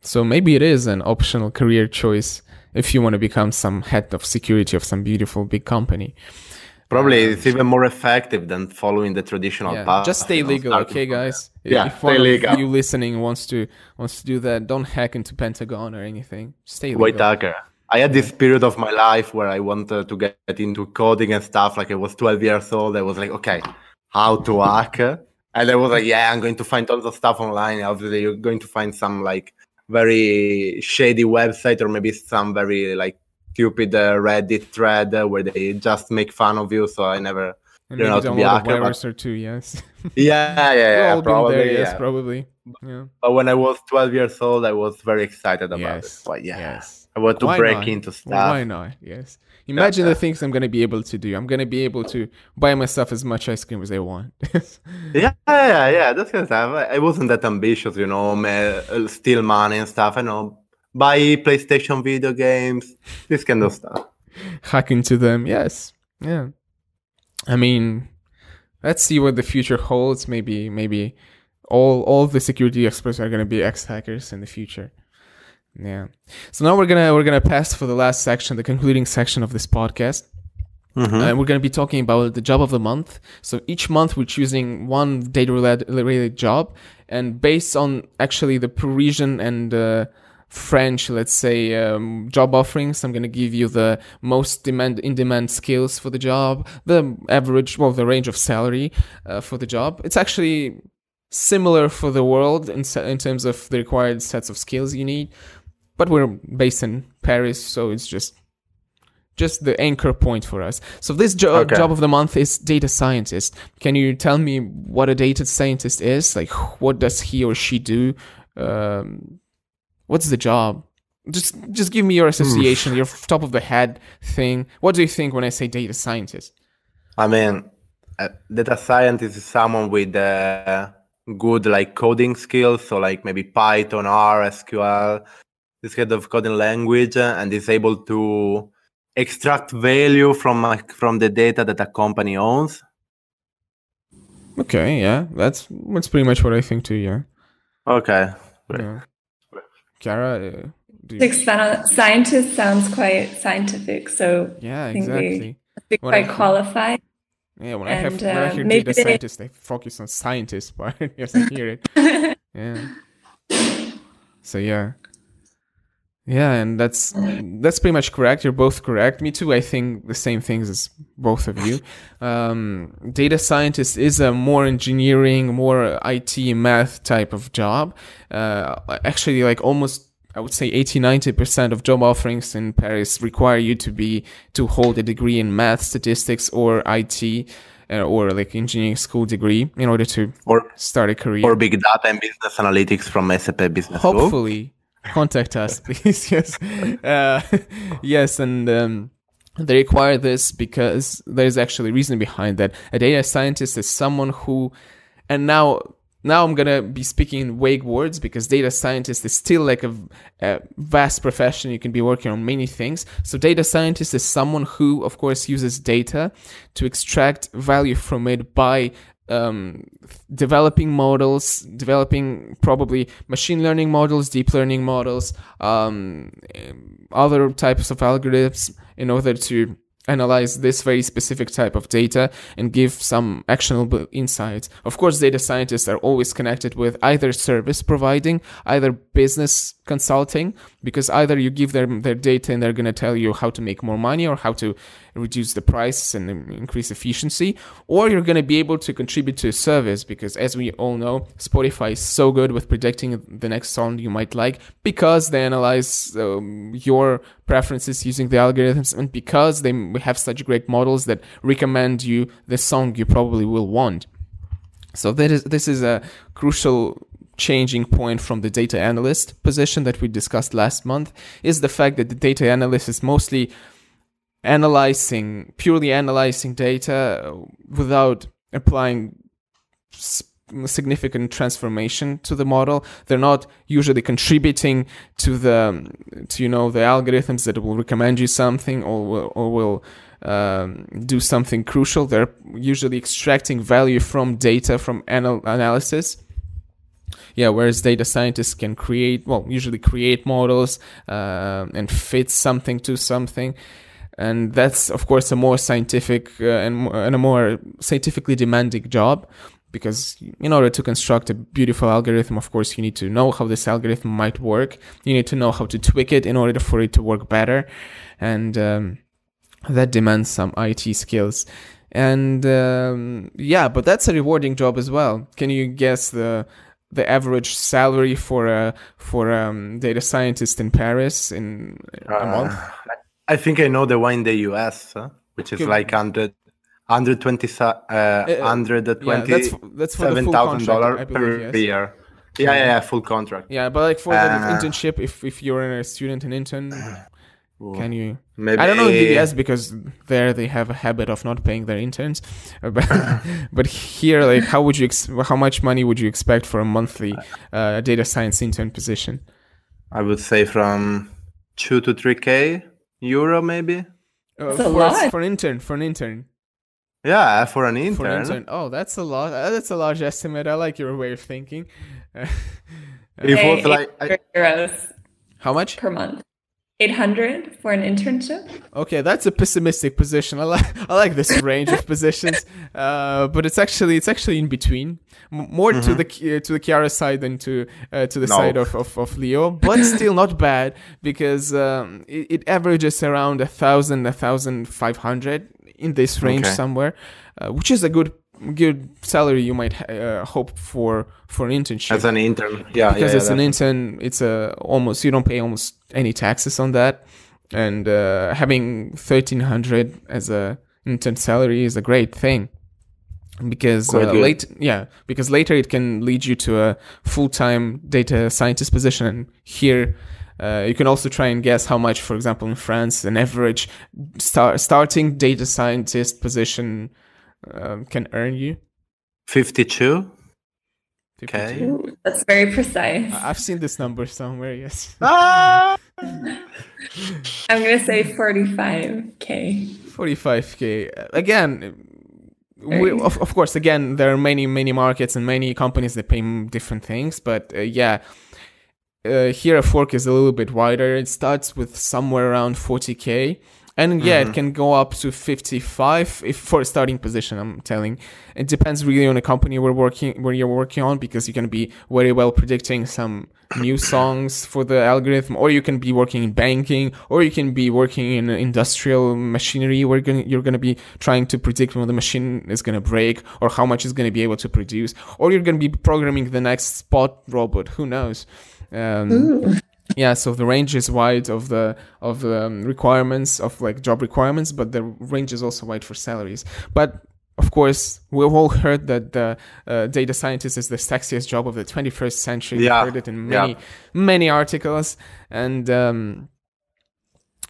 So maybe it is an optional career choice if you want to become some head of security of some beautiful big company. Probably it's even more effective than following the traditional Yeah, path. just stay you know, legal, okay, guys. Yeah, if stay legal. you listening wants to wants to do that, don't hack into Pentagon or anything. Stay legal. White hacker. I had this period of my life where I wanted to get into coding and stuff. Like I was 12 years old. I was like, okay, how to hack? And I was like, yeah, I'm going to find tons of stuff online. Obviously, you're going to find some like very shady website or maybe some very like stupid uh, Reddit thread uh, where they just make fun of you. So I never. And know, maybe to be a hacker, but- or two, yes. (laughs) Yeah, yeah, We've yeah, probably. there, yes, yeah. probably. Yeah. But when I was 12 years old, I was very excited about Yes. it. But yeah, Yes. I want to Why break not? into stuff. Why not? Yes. Imagine yeah. the things I'm gonna be able to do. I'm gonna be able to buy myself as much ice cream as I want. (laughs) Yeah, yeah, yeah. That's kind of stuff. I wasn't that ambitious, you know, uh, steal money and stuff. I know, buy PlayStation video games, this kind of stuff. Hack into them. Yes. Yeah. I mean, let's see what the future holds. Maybe, maybe all all the security experts are gonna be ex hackers in the future. Yeah. So now we're gonna we're gonna pass for the last section, the concluding section of this podcast. Mhm. and we're going to be talking about the job of the month. So each month we're choosing one data related, job, and based on actually the Parisian and uh, French, let's say, um, job offerings, I'm going to give you the most demand in demand skills for the job, the average, well, the range of salary uh, for the job. It's actually similar for the world in, in terms of the required sets of skills you need, but we're based in Paris, so it's just just the anchor point for us. So this jo- Okay. job of the month is data scientist. Can you tell me what a data scientist is? Like, what does he or she do? Um, what's the job? Just, just give me your association, your top of the head thing. What do you think when I say data scientist? I mean, uh, data scientist is someone with uh, good like coding skills, so like maybe Python, R, SQL, this kind of coding language, uh, and is able to extract value from like from the data that a company owns. Okay, yeah, that's that's pretty much what I think too. Yeah. Okay. Yeah. Chiara, uh, Six scientist sounds quite scientific, so yeah, I think exactly. be What I quite think- qualified. Yeah, when I have And, when I uh, hear maybe data they- scientists, they focus on scientists (laughs) part. (laughs) yes, I hear it. (laughs) Yeah. So yeah. Yeah, and that's that's pretty much correct. You're both correct. Me too. I think the same things as both of you. Um, data scientist is a more engineering, more IT math type of job. Uh, actually, like almost I would say 80 90% of job offerings in Paris require you to be to hold a degree in math, statistics, or IT, uh, or like engineering school degree in order to Or start a career. or big data and business analytics from ESCP Business School. Contact us, (laughs) please. yes, uh, yes, and. Um, they require this because there's actually reason behind that. A data scientist is someone who, and now now I'm gonna be speaking in vague words because data scientist is still like a, a vast profession. You can be working on many things. So data scientist is someone who, of course, uses data to extract value from it by um, developing models, developing probably machine learning models, deep learning models, um, other types of algorithms in order to analyze this very specific type of data and give some actionable insights. Of course, data scientists are always connected with either service providing, either business consulting, because either you give them their data and they're going to tell you how to make more money or how to reduce the price and increase efficiency, or you're going to be able to contribute to a service because as we all know, Spotify is so good with predicting the next song you might like because they analyze um, your preferences using the algorithms and because they have such great models that recommend you the song you probably will want. So that is this is a crucial changing point from the data analyst position that we discussed last month is the fact that the data analyst is mostly analyzing purely analyzing data without applying significant transformation to the model. They're not usually contributing to the to you know the algorithms that will recommend you something or or will um, do something crucial. They're usually extracting value from data from anal- analysis yeah whereas data scientists can create well usually create models uh, and fit something to something. And that's of course a more scientific uh, and, and a more scientifically demanding job because in order to construct a beautiful algorithm of course you need to know how this algorithm might work. You need to know how to tweak it in order for it to work better. And um, that demands some it skills. And um, yeah but that's a rewarding job as well. Can you guess the the average salary for a for a um, data scientist in paris in a month Uh, I think I know the one in the US, huh? which is like 100, 120, uh, yeah, 120 that's that's for the seven full thousand contract, per yes. year. Yeah, yeah, yeah, full contract. Yeah, but like for the Uh, internship, if if you're a student and intern, can you? Maybe I don't know in DBS because there they have a habit of not paying their interns, (laughs) but but here, like, how would you ex- how much money would you expect for a monthly uh, data science intern position? I would say from two to three k euro, maybe. Uh, That's a for, lot. for an intern. For an intern. Yeah, for an intern. For an intern. Oh, that's a lot. Uh, that's a large estimate. I like your way of thinking. Uh, (laughs) It Pay was like I, 800 euros how much? per month. 800 for an internship? Okay, that's a pessimistic position. I like I like this (laughs) range of positions, uh, but it's actually it's actually in between, M- more to the Ki- uh, to the Chiara side than to uh, to the No. side of, of, of Leo, but (laughs) still not bad because um, it, it averages around a thousand, a thousand five hundred in this range Okay. somewhere, uh, which is a good good salary you might uh, hope for for an internship as an intern. Yeah, because yeah, it's yeah, an definitely. intern it's a almost you don't pay almost any taxes on that and uh, having 1300 as a intern salary is a great thing because uh, late yeah because later it can lead you to a full-time data scientist position and here uh, you can also try and guess how much for example in france an average star- starting data scientist position um, can earn you 52. 52. Okay. Ooh, that's very precise. I- i've seen this number somewhere yes (laughs) Ah! (laughs) I'm gonna say 45k. 45k again. We, of, of course, again, there are many, many markets and many companies that pay different things, but uh, yeah, uh, here a fork is a little bit wider. It starts with somewhere around 40k and yeah mm-hmm. it can go up to 55 if for a starting position i'm telling. It depends really on the company we're working where you're working on because you can be very well predicting some new (coughs) songs for the algorithm or you can be working in banking or you can be working in industrial machinery where you're going to be trying to predict when the machine is going to break or how much it's going to be able to produce or you're going to be programming the next spot robot. Who knows? Um, yeah so the range is wide of the of the um, requirements of like job requirements but the range is also wide for salaries but of course, we've all heard that the uh, data scientist is the sexiest job of the 21st century. Yeah. We've heard it in many, yeah. many articles, and um,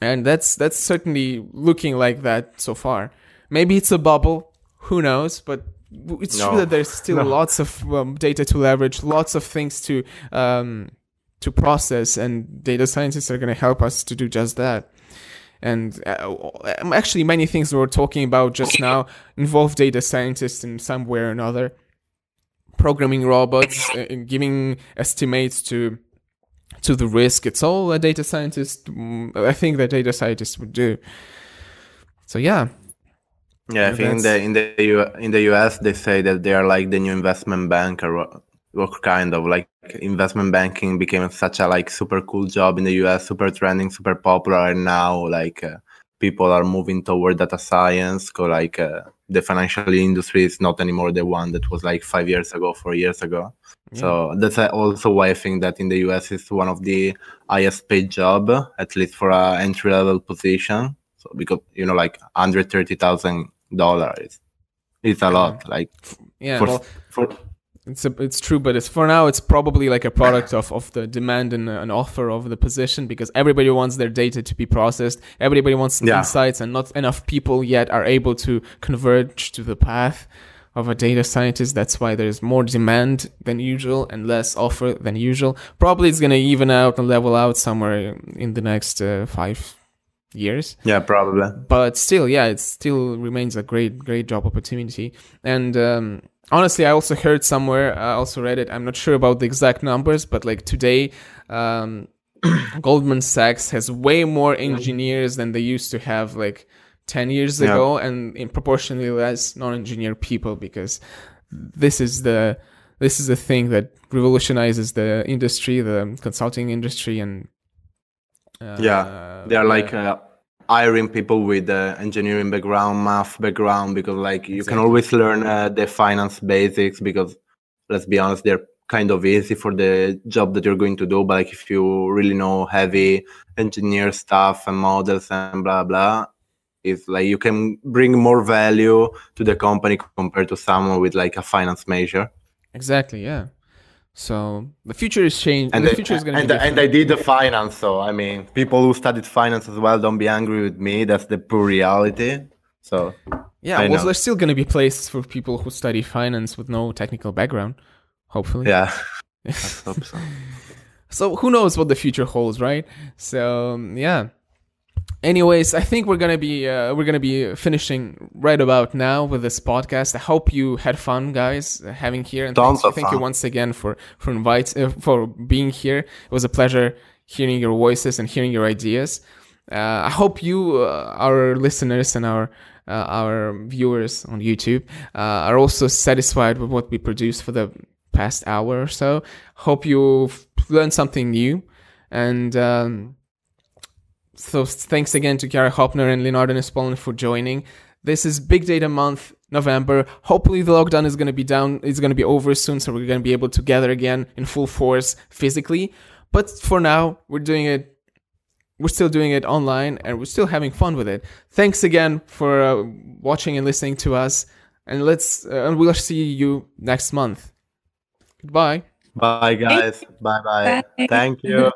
and that's that's certainly looking like that so far. Maybe it's a bubble. Who knows? But it's no. true that there's still (laughs) no. lots of um, data to leverage, lots of things to um, to process and data scientists are going to help us to do just that. And uh, actually many things we were talking about just now involve data scientists in some way or another programming robots uh, giving estimates to to the risk. It's all a data scientist mm, i think that data scientists would do. So yeah. Yeah i think in the in the U- in the us they say that they are like the new investment bank or or kind of like investment banking became such a like super cool job in the US, super trending, super popular, and now like uh, people are moving toward data science. Cause like uh, the financial industry is not anymore the one that was like five years ago, four years ago. Yeah. So that's also why I think that in the US is one of the highest paid job, at least for a entry level position. So because you know like hundred thirty thousand dollars, it's a lot. Like yeah, for, well, for it's a, it's true, but it's for now. It's probably like a product of, of the demand and an offer of the position because everybody wants their data to be processed. Everybody wants yeah. insights, and not enough people yet are able to converge to the path of a data scientist. That's why there's more demand than usual and less offer than usual. Probably it's gonna even out and level out somewhere in the next uh, five years. Yeah, probably. But still, yeah, it still remains a great, great job opportunity. And um, honestly, I also heard somewhere, I also read it. I'm not sure about the exact numbers, but like today, um, (clears throat) Goldman Sachs has way more engineers than they used to have like 10 years yeah. ago, and in proportionally less non-engineer people because this is the this is the thing that revolutionizes the industry, the consulting industry, and uh, yeah, they are like. Uh, hiring people with uh, engineering background, math background, because like you exactly. can always learn uh, the finance basics. Because let's be honest, they're kind of easy for the job that you're going to do. But like if you really know heavy engineer stuff and models and blah blah, it's like you can bring more value to the company compared to someone with like a finance major. Exactly. Yeah. So the future is changed. And the, the future is going to be different. And I did the finance, so I mean, people who studied finance as well, don't be angry with me. That's the poor reality. So yeah, I well, know. there's still going to be places for people who study finance with no technical background. Hopefully. Yeah. (laughs) I hope so. so who knows what the future holds, right? So yeah anyways i think we're gonna be uh, we're gonna be finishing right about now with this podcast. I hope you had fun guys having here and thanks, thank fun. you once again for for invite uh, for being here. It was a pleasure hearing your voices and hearing your ideas. Uh, i hope you uh, our listeners and our uh, our viewers on youtube uh, are also satisfied with what we produced for the past hour or so. Hope you've learned something new and um, so thanks again to Chiara Hopner and Leonardo Nespolon for joining. This is Big Data Month, November. Hopefully the lockdown is going to be down, it's going to be over soon, so we're going to be able to gather again in full force physically. But for now, we're doing it we're still doing it online and we're still having fun with it. Thanks again for uh, watching and listening to us. And let's uh, and we'll see you next month. Goodbye. Bye guys. Bye bye. Thank you.